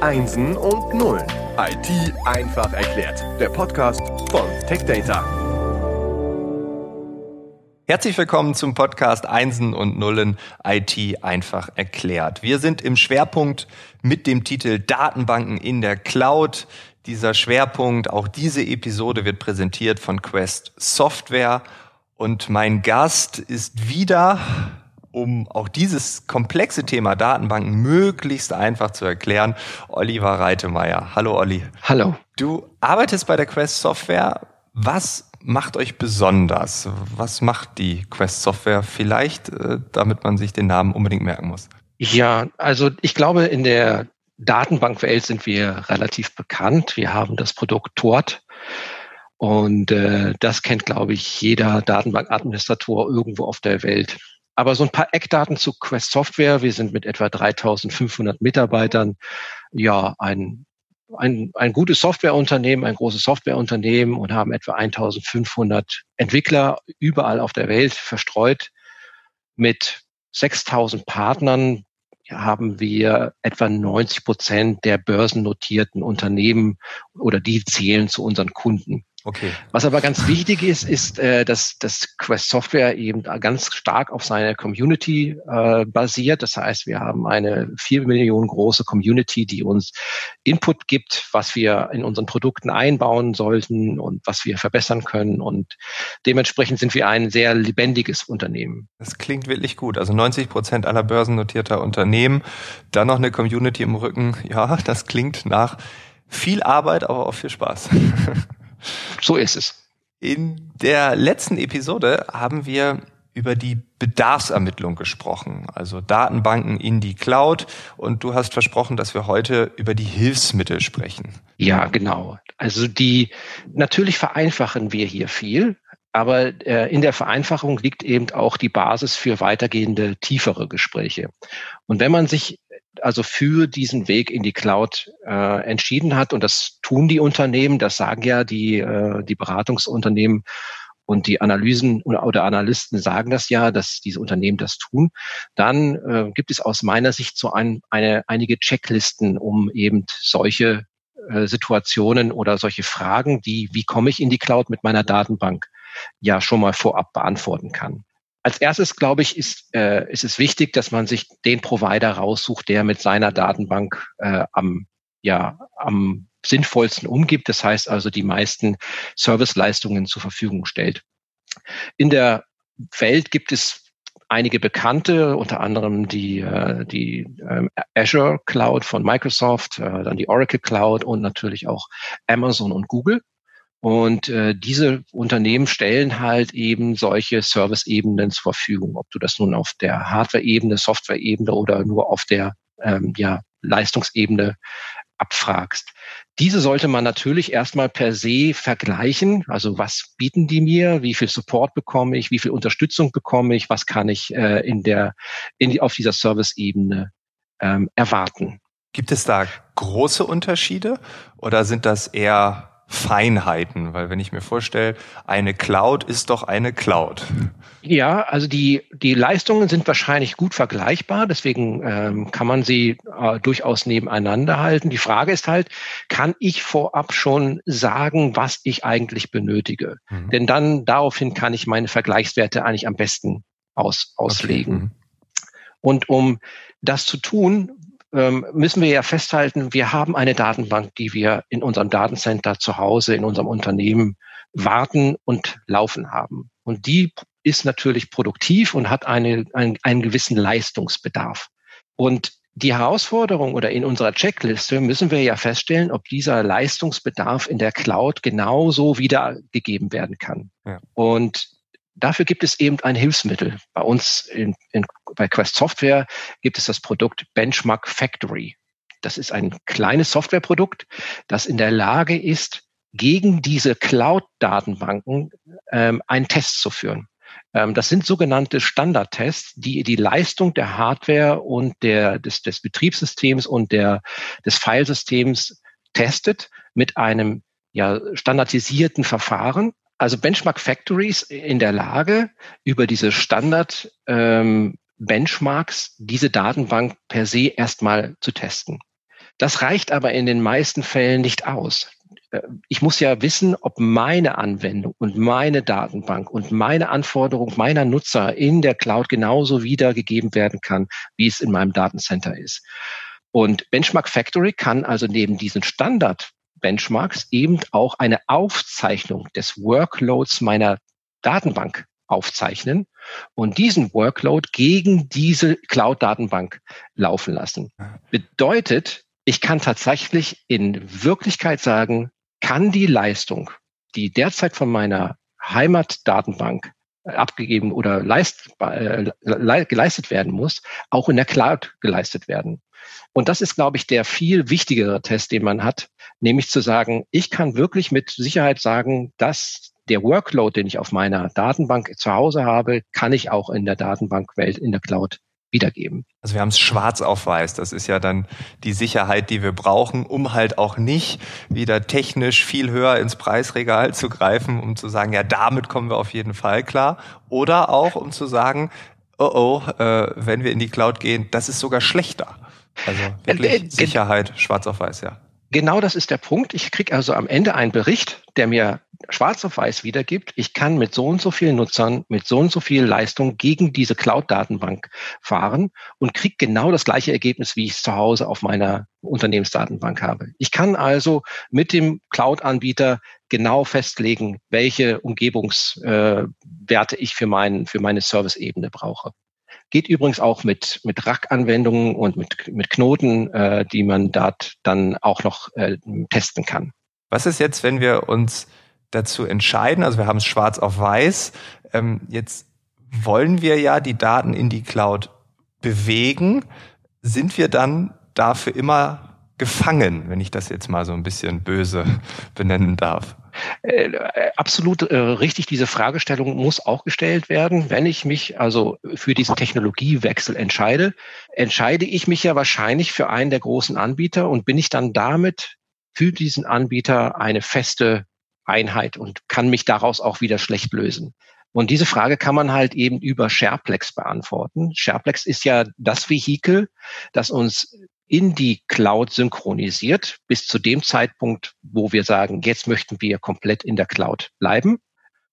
Einsen und Nullen. IT einfach erklärt. Der Podcast von TechData. Herzlich willkommen zum Podcast Einsen und Nullen IT einfach erklärt. Wir sind im Schwerpunkt mit dem Titel Datenbanken in der Cloud. Dieser Schwerpunkt, auch diese Episode wird präsentiert von Quest Software und mein Gast ist wieder um auch dieses komplexe Thema Datenbanken möglichst einfach zu erklären, Oliver Reitemeyer. Hallo Olli. Hallo. Du arbeitest bei der Quest Software. Was macht euch besonders? Was macht die Quest Software vielleicht, äh, damit man sich den Namen unbedingt merken muss? Ja, also ich glaube, in der Datenbankwelt sind wir relativ bekannt. Wir haben das Produkt Tort. Und äh, das kennt, glaube ich, jeder Datenbankadministrator irgendwo auf der Welt. Aber so ein paar Eckdaten zu Quest Software. Wir sind mit etwa 3500 Mitarbeitern ja ein, ein, ein gutes Softwareunternehmen, ein großes Softwareunternehmen und haben etwa 1500 Entwickler überall auf der Welt verstreut. Mit 6000 Partnern haben wir etwa 90 Prozent der börsennotierten Unternehmen oder die zählen zu unseren Kunden. Okay. Was aber ganz wichtig ist, ist, äh, dass das Quest Software eben ganz stark auf seiner Community äh, basiert. Das heißt, wir haben eine vier Millionen große Community, die uns Input gibt, was wir in unseren Produkten einbauen sollten und was wir verbessern können. Und dementsprechend sind wir ein sehr lebendiges Unternehmen. Das klingt wirklich gut. Also 90 Prozent aller börsennotierter Unternehmen, dann noch eine Community im Rücken. Ja, das klingt nach viel Arbeit, aber auch viel Spaß. So ist es. In der letzten Episode haben wir über die Bedarfsermittlung gesprochen, also Datenbanken in die Cloud. Und du hast versprochen, dass wir heute über die Hilfsmittel sprechen. Ja, genau. Also die, natürlich vereinfachen wir hier viel, aber äh, in der Vereinfachung liegt eben auch die Basis für weitergehende, tiefere Gespräche. Und wenn man sich also für diesen Weg in die Cloud äh, entschieden hat. Und das tun die Unternehmen, das sagen ja die, äh, die Beratungsunternehmen und die Analysen oder Analysten sagen das ja, dass diese Unternehmen das tun, dann äh, gibt es aus meiner Sicht so ein, eine, einige Checklisten, um eben solche äh, Situationen oder solche Fragen, die, wie komme ich in die Cloud mit meiner Datenbank, ja schon mal vorab beantworten kann. Als erstes, glaube ich, ist, äh, ist es wichtig, dass man sich den Provider raussucht, der mit seiner Datenbank äh, am, ja, am sinnvollsten umgibt. Das heißt also, die meisten Serviceleistungen zur Verfügung stellt. In der Welt gibt es einige bekannte, unter anderem die, äh, die ähm, Azure Cloud von Microsoft, äh, dann die Oracle Cloud und natürlich auch Amazon und Google. Und äh, diese Unternehmen stellen halt eben solche Service-Ebenen zur Verfügung, ob du das nun auf der Hardware-Ebene, Software-Ebene oder nur auf der ähm, ja, Leistungsebene abfragst. Diese sollte man natürlich erstmal per se vergleichen. Also was bieten die mir? Wie viel Support bekomme ich? Wie viel Unterstützung bekomme ich? Was kann ich äh, in der, in die, auf dieser Service-Ebene ähm, erwarten? Gibt es da große Unterschiede oder sind das eher Feinheiten, weil wenn ich mir vorstelle, eine Cloud ist doch eine Cloud. Ja, also die, die Leistungen sind wahrscheinlich gut vergleichbar, deswegen ähm, kann man sie äh, durchaus nebeneinander halten. Die Frage ist halt, kann ich vorab schon sagen, was ich eigentlich benötige? Mhm. Denn dann daraufhin kann ich meine Vergleichswerte eigentlich am besten aus, auslegen. Okay. Mhm. Und um das zu tun, ähm, müssen wir ja festhalten, wir haben eine Datenbank, die wir in unserem Datencenter zu Hause, in unserem Unternehmen warten und laufen haben. Und die ist natürlich produktiv und hat eine, einen, einen gewissen Leistungsbedarf. Und die Herausforderung oder in unserer Checkliste müssen wir ja feststellen, ob dieser Leistungsbedarf in der Cloud genauso wiedergegeben werden kann. Ja. Und dafür gibt es eben ein Hilfsmittel. Bei uns in, in, bei Quest Software gibt es das Produkt Benchmark Factory. Das ist ein kleines Softwareprodukt, das in der Lage ist, gegen diese Cloud-Datenbanken ähm, einen Test zu führen. Ähm, das sind sogenannte Standardtests, die die Leistung der Hardware und der, des, des Betriebssystems und der, des Filesystems testet mit einem ja, standardisierten Verfahren, also Benchmark Factories in der Lage, über diese Standard ähm, Benchmarks diese Datenbank per se erstmal zu testen. Das reicht aber in den meisten Fällen nicht aus. Äh, ich muss ja wissen, ob meine Anwendung und meine Datenbank und meine Anforderung meiner Nutzer in der Cloud genauso wiedergegeben werden kann, wie es in meinem Datencenter ist. Und Benchmark Factory kann also neben diesen Standard Benchmarks eben auch eine Aufzeichnung des Workloads meiner Datenbank aufzeichnen und diesen Workload gegen diese Cloud-Datenbank laufen lassen. Bedeutet, ich kann tatsächlich in Wirklichkeit sagen, kann die Leistung, die derzeit von meiner Heimatdatenbank abgegeben oder leist, äh, geleistet werden muss, auch in der Cloud geleistet werden. Und das ist, glaube ich, der viel wichtigere Test, den man hat, nämlich zu sagen, ich kann wirklich mit Sicherheit sagen, dass der Workload, den ich auf meiner Datenbank zu Hause habe, kann ich auch in der Datenbankwelt in der Cloud wiedergeben. Also wir haben es schwarz auf weiß. Das ist ja dann die Sicherheit, die wir brauchen, um halt auch nicht wieder technisch viel höher ins Preisregal zu greifen, um zu sagen, ja, damit kommen wir auf jeden Fall klar. Oder auch, um zu sagen, oh oh, äh, wenn wir in die Cloud gehen, das ist sogar schlechter. Also wirklich äh, äh, Sicherheit, schwarz auf weiß, ja. Genau das ist der Punkt. Ich kriege also am Ende einen Bericht, der mir schwarz auf weiß wiedergibt. Ich kann mit so und so vielen Nutzern, mit so und so viel Leistung gegen diese Cloud-Datenbank fahren und kriege genau das gleiche Ergebnis, wie ich es zu Hause auf meiner Unternehmensdatenbank habe. Ich kann also mit dem Cloud-Anbieter genau festlegen, welche Umgebungswerte äh, ich für, mein, für meine Service-Ebene brauche. Geht übrigens auch mit, mit Rack-Anwendungen und mit, mit Knoten, äh, die man dort dann auch noch äh, testen kann. Was ist jetzt, wenn wir uns dazu entscheiden, also wir haben es schwarz auf weiß, ähm, jetzt wollen wir ja die Daten in die Cloud bewegen, sind wir dann dafür immer gefangen, wenn ich das jetzt mal so ein bisschen böse benennen darf? Äh, absolut äh, richtig, diese Fragestellung muss auch gestellt werden. Wenn ich mich also für diesen Technologiewechsel entscheide, entscheide ich mich ja wahrscheinlich für einen der großen Anbieter und bin ich dann damit für diesen Anbieter eine feste Einheit und kann mich daraus auch wieder schlecht lösen. Und diese Frage kann man halt eben über SharePlex beantworten. SharePlex ist ja das Vehikel, das uns in die Cloud synchronisiert bis zu dem Zeitpunkt, wo wir sagen, jetzt möchten wir komplett in der Cloud bleiben.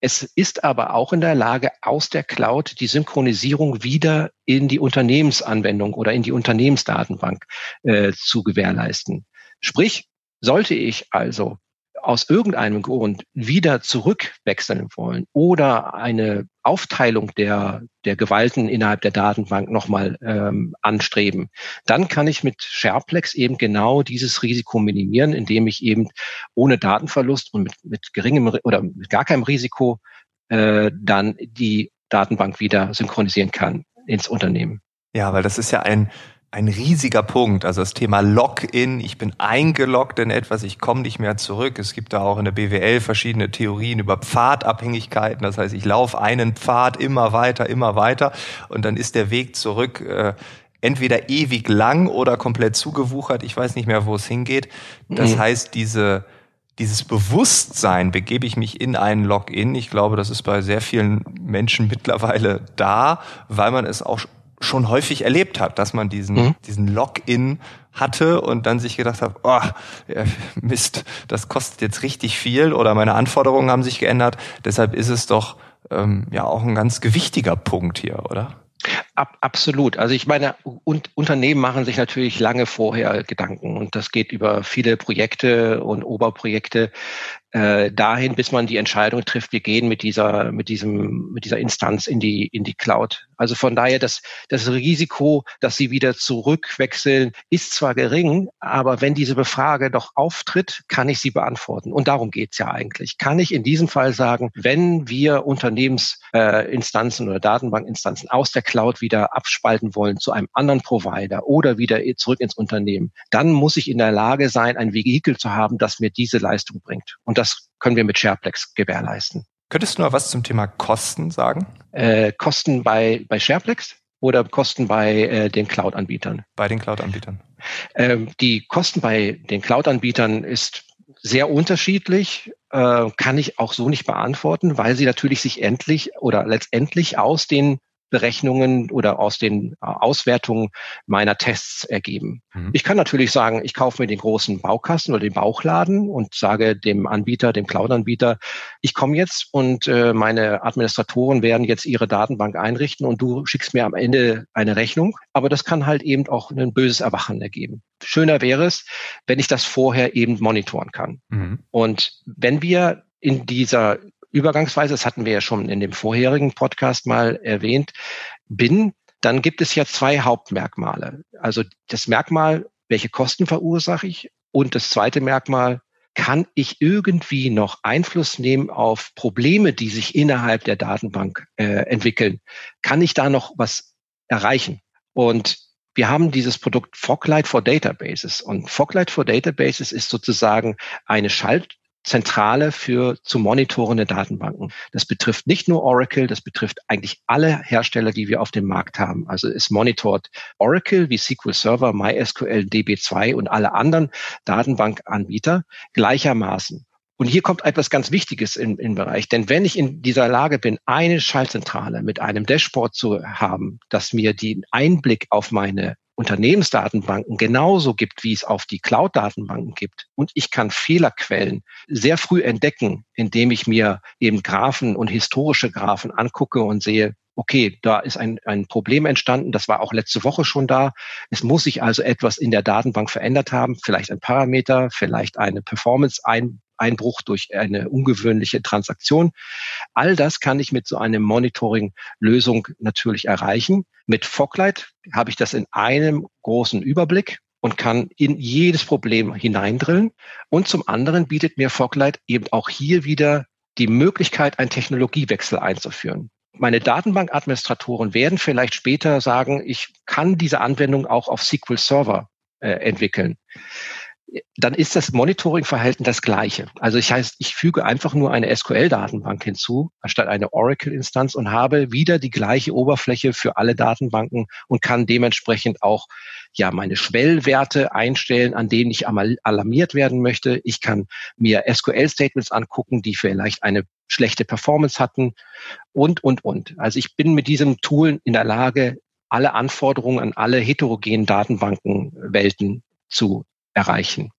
Es ist aber auch in der Lage, aus der Cloud die Synchronisierung wieder in die Unternehmensanwendung oder in die Unternehmensdatenbank äh, zu gewährleisten. Sprich, sollte ich also aus irgendeinem Grund wieder zurückwechseln wollen oder eine Aufteilung der, der Gewalten innerhalb der Datenbank nochmal ähm, anstreben, dann kann ich mit SharePlex eben genau dieses Risiko minimieren, indem ich eben ohne Datenverlust und mit, mit geringem oder mit gar keinem Risiko äh, dann die Datenbank wieder synchronisieren kann ins Unternehmen. Ja, weil das ist ja ein ein riesiger Punkt. Also das Thema Login, ich bin eingeloggt in etwas, ich komme nicht mehr zurück. Es gibt da auch in der BWL verschiedene Theorien über Pfadabhängigkeiten. Das heißt, ich laufe einen Pfad immer weiter, immer weiter und dann ist der Weg zurück äh, entweder ewig lang oder komplett zugewuchert. Ich weiß nicht mehr, wo es hingeht. Das mhm. heißt, diese dieses Bewusstsein, begebe ich mich in einen Login, ich glaube, das ist bei sehr vielen Menschen mittlerweile da, weil man es auch schon häufig erlebt hat, dass man diesen, mhm. diesen Login hatte und dann sich gedacht hat, oh, Mist, das kostet jetzt richtig viel oder meine Anforderungen haben sich geändert. Deshalb ist es doch ähm, ja auch ein ganz gewichtiger Punkt hier, oder? Ab, absolut. Also ich meine, und, Unternehmen machen sich natürlich lange vorher Gedanken und das geht über viele Projekte und Oberprojekte äh, dahin, bis man die Entscheidung trifft, wir gehen mit dieser, mit diesem, mit dieser Instanz in die, in die Cloud. Also von daher, das, das Risiko, dass sie wieder zurückwechseln, ist zwar gering, aber wenn diese Befrage doch auftritt, kann ich sie beantworten. Und darum geht's ja eigentlich. Kann ich in diesem Fall sagen, wenn wir Unternehmensinstanzen äh, oder Datenbankinstanzen aus der Cloud wieder abspalten wollen zu einem anderen Provider oder wieder zurück ins Unternehmen, dann muss ich in der Lage sein, ein Vehikel zu haben, das mir diese Leistung bringt. Und das können wir mit SharePlex gewährleisten. Könntest du noch was zum Thema Kosten sagen? Äh, Kosten bei, bei SharePlex oder Kosten bei äh, den Cloud-Anbietern? Bei den Cloud-Anbietern. Ähm, die Kosten bei den Cloud-Anbietern ist sehr unterschiedlich, äh, kann ich auch so nicht beantworten, weil sie natürlich sich endlich oder letztendlich aus den Berechnungen oder aus den äh, Auswertungen meiner Tests ergeben. Mhm. Ich kann natürlich sagen, ich kaufe mir den großen Baukasten oder den Bauchladen und sage dem Anbieter, dem Cloud-Anbieter, ich komme jetzt und äh, meine Administratoren werden jetzt ihre Datenbank einrichten und du schickst mir am Ende eine Rechnung. Aber das kann halt eben auch ein böses Erwachen ergeben. Schöner wäre es, wenn ich das vorher eben monitoren kann. Mhm. Und wenn wir in dieser Übergangsweise, das hatten wir ja schon in dem vorherigen Podcast mal erwähnt, bin, dann gibt es ja zwei Hauptmerkmale. Also das Merkmal, welche Kosten verursache ich? Und das zweite Merkmal, kann ich irgendwie noch Einfluss nehmen auf Probleme, die sich innerhalb der Datenbank äh, entwickeln? Kann ich da noch was erreichen? Und wir haben dieses Produkt Foglight for Databases. Und Foglight for Databases ist sozusagen eine Schalt Zentrale für zu monitorende Datenbanken. Das betrifft nicht nur Oracle, das betrifft eigentlich alle Hersteller, die wir auf dem Markt haben. Also es monitort Oracle wie SQL Server, MySQL, DB2 und alle anderen Datenbankanbieter gleichermaßen. Und hier kommt etwas ganz Wichtiges im, im Bereich. Denn wenn ich in dieser Lage bin, eine Schaltzentrale mit einem Dashboard zu haben, das mir den Einblick auf meine Unternehmensdatenbanken genauso gibt, wie es auf die Cloud-Datenbanken gibt. Und ich kann Fehlerquellen sehr früh entdecken, indem ich mir eben Graphen und historische Graphen angucke und sehe, okay, da ist ein, ein Problem entstanden, das war auch letzte Woche schon da. Es muss sich also etwas in der Datenbank verändert haben, vielleicht ein Parameter, vielleicht eine Performance ein, Einbruch durch eine ungewöhnliche Transaktion. All das kann ich mit so einem Monitoring-Lösung natürlich erreichen. Mit Foglight habe ich das in einem großen Überblick und kann in jedes Problem hineindrillen. Und zum anderen bietet mir Foglight eben auch hier wieder die Möglichkeit, einen Technologiewechsel einzuführen. Meine Datenbankadministratoren werden vielleicht später sagen, ich kann diese Anwendung auch auf SQL Server äh, entwickeln dann ist das Monitoring-Verhalten das gleiche. Also ich heißt, ich füge einfach nur eine SQL-Datenbank hinzu, anstatt eine Oracle-Instanz und habe wieder die gleiche Oberfläche für alle Datenbanken und kann dementsprechend auch ja meine Schwellwerte einstellen, an denen ich alarmiert werden möchte. Ich kann mir SQL-Statements angucken, die vielleicht eine schlechte Performance hatten und, und, und. Also ich bin mit diesem Tool in der Lage, alle Anforderungen an alle heterogenen Datenbankenwelten zu erreichen.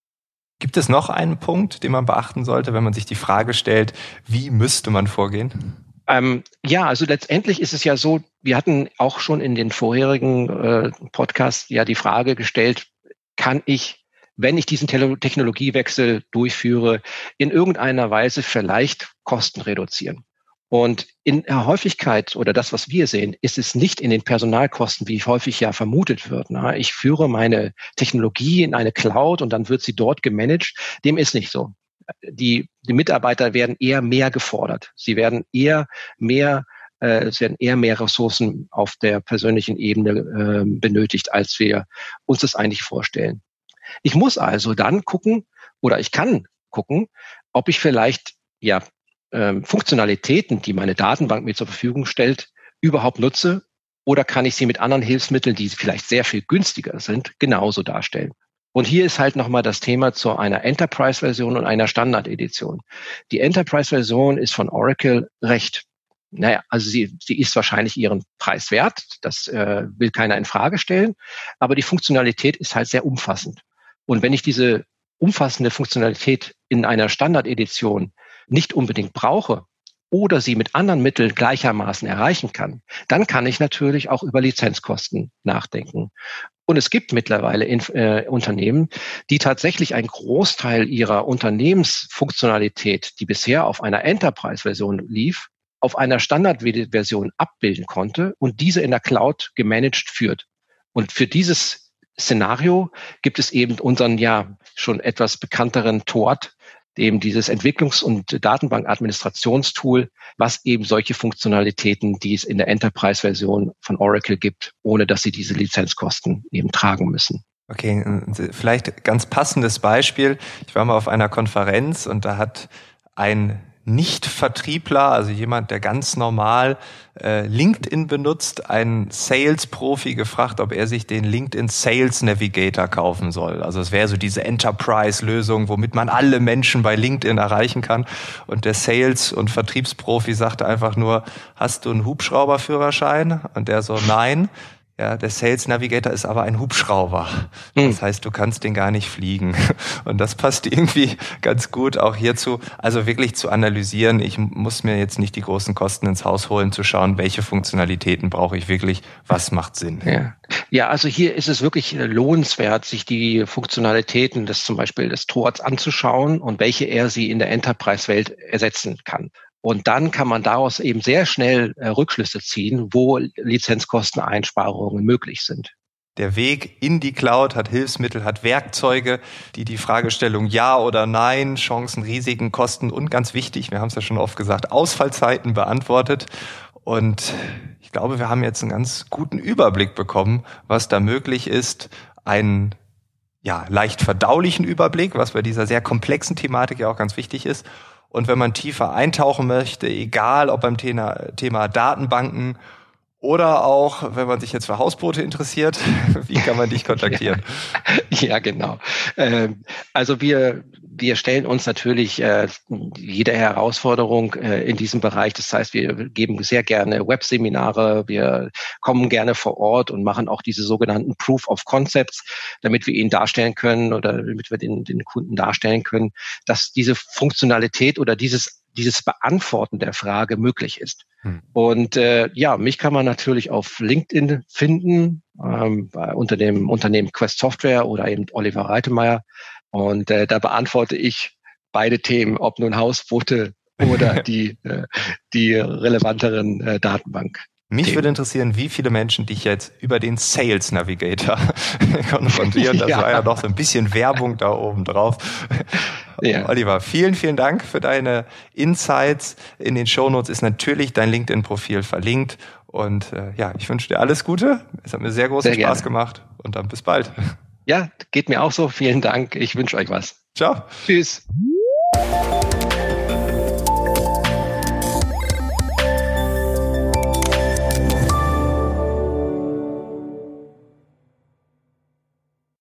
Gibt es noch einen Punkt, den man beachten sollte, wenn man sich die Frage stellt, wie müsste man vorgehen? Ähm, ja, also letztendlich ist es ja so, wir hatten auch schon in den vorherigen äh, Podcasts ja die Frage gestellt, kann ich, wenn ich diesen Te Technologiewechsel durchführe, in irgendeiner Weise vielleicht Kosten reduzieren? Und in der Häufigkeit oder das, was wir sehen, ist es nicht in den Personalkosten, wie häufig ja vermutet wird. Na, ich führe meine Technologie in eine Cloud und dann wird sie dort gemanagt. Dem ist nicht so. Die, die Mitarbeiter werden eher mehr gefordert. Sie werden eher mehr äh, es werden eher mehr Ressourcen auf der persönlichen Ebene äh, benötigt, als wir uns das eigentlich vorstellen. Ich muss also dann gucken oder ich kann gucken, ob ich vielleicht ja ähm, Funktionalitäten, die meine Datenbank mir zur Verfügung stellt, überhaupt nutze oder kann ich sie mit anderen Hilfsmitteln, die vielleicht sehr viel günstiger sind, genauso darstellen. Und hier ist halt nochmal das Thema zu einer Enterprise-Version und einer Standard-Edition. Die Enterprise-Version ist von Oracle recht. Naja, also sie, sie ist wahrscheinlich ihren Preis wert. Das äh, will keiner in Frage stellen. Aber die Funktionalität ist halt sehr umfassend. Und wenn ich diese umfassende Funktionalität in einer Standard-Edition nicht unbedingt brauche oder sie mit anderen Mitteln gleichermaßen erreichen kann, dann kann ich natürlich auch über Lizenzkosten nachdenken. Und es gibt mittlerweile in, äh, Unternehmen, die tatsächlich einen Großteil ihrer Unternehmensfunktionalität, die bisher auf einer Enterprise-Version lief, auf einer Standardversion abbilden konnte und diese in der Cloud gemanagt führt. Und für dieses Szenario gibt es eben unseren ja schon etwas bekannteren TORT, eben dieses Entwicklungs- und Datenbankadministrationstool, was eben solche Funktionalitäten, die es in der Enterprise-Version von Oracle gibt, ohne dass sie diese Lizenzkosten eben tragen müssen. Okay, vielleicht ganz passendes Beispiel. Ich war mal auf einer Konferenz und da hat ein Nicht-Vertriebler, also jemand, der ganz normal äh, LinkedIn benutzt, einen Sales-Profi gefragt, ob er sich den LinkedIn Sales Navigator kaufen soll. Also es wäre so diese Enterprise-Lösung, womit man alle Menschen bei LinkedIn erreichen kann. Und der Sales- und Vertriebsprofi sagte einfach nur, hast du einen Hubschrauberführerschein? Und der so, nein. Ja, der Sales Navigator ist aber ein Hubschrauber. Hm. Das heißt, du kannst den gar nicht fliegen. Und das passt irgendwie ganz gut auch hierzu. Also wirklich zu analysieren. Ich muss mir jetzt nicht die großen Kosten ins Haus holen, zu schauen, welche Funktionalitäten brauche ich wirklich, was macht Sinn. Ja. ja, also hier ist es wirklich lohnenswert, sich die Funktionalitäten des zum Beispiel des Tors anzuschauen und welche er sie in der Enterprise-Welt ersetzen kann. Und dann kann man daraus eben sehr schnell äh, Rückschlüsse ziehen, wo Lizenzkosteneinsparungen möglich sind. Der Weg in die Cloud hat Hilfsmittel, hat Werkzeuge, die die Fragestellung Ja oder Nein, Chancen, Risiken, Kosten und ganz wichtig, wir haben es ja schon oft gesagt, Ausfallzeiten beantwortet. Und ich glaube, wir haben jetzt einen ganz guten Überblick bekommen, was da möglich ist. Einen ja, leicht verdaulichen Überblick, was bei dieser sehr komplexen Thematik ja auch ganz wichtig ist und wenn man tiefer eintauchen möchte, egal ob beim Thema, Thema Datenbanken oder auch, wenn man sich jetzt für Hausboote interessiert, wie kann man dich kontaktieren? Ja, ja genau. Ähm, also wir, wir stellen uns natürlich äh, jede Herausforderung äh, in diesem Bereich. Das heißt, wir geben sehr gerne Webseminare, wir kommen gerne vor Ort und machen auch diese sogenannten Proof of Concepts, damit wir ihnen darstellen können oder damit wir den, den Kunden darstellen können, dass diese Funktionalität oder dieses dieses Beantworten der Frage möglich ist. Hm. Und äh, ja, mich kann man natürlich auf LinkedIn finden, ähm, bei, unter dem Unternehmen Quest Software oder eben Oliver Reitemeyer. Und äh, da beantworte ich beide Themen, ob nun Hausboote oder die, äh, die relevanteren äh, Datenbank. Mich Themen. würde interessieren, wie viele Menschen dich jetzt über den Sales Navigator konfrontieren. Das ja. war ja doch so ein bisschen Werbung da oben drauf. Ja. Oliver, vielen, vielen Dank für deine Insights. In den Shownotes ist natürlich dein LinkedIn-Profil verlinkt. Und äh, ja, ich wünsche dir alles Gute. Es hat mir sehr großen sehr Spaß gemacht. Und dann bis bald. Ja, geht mir auch so. Vielen Dank. Ich wünsche euch was. Ciao. Tschüss.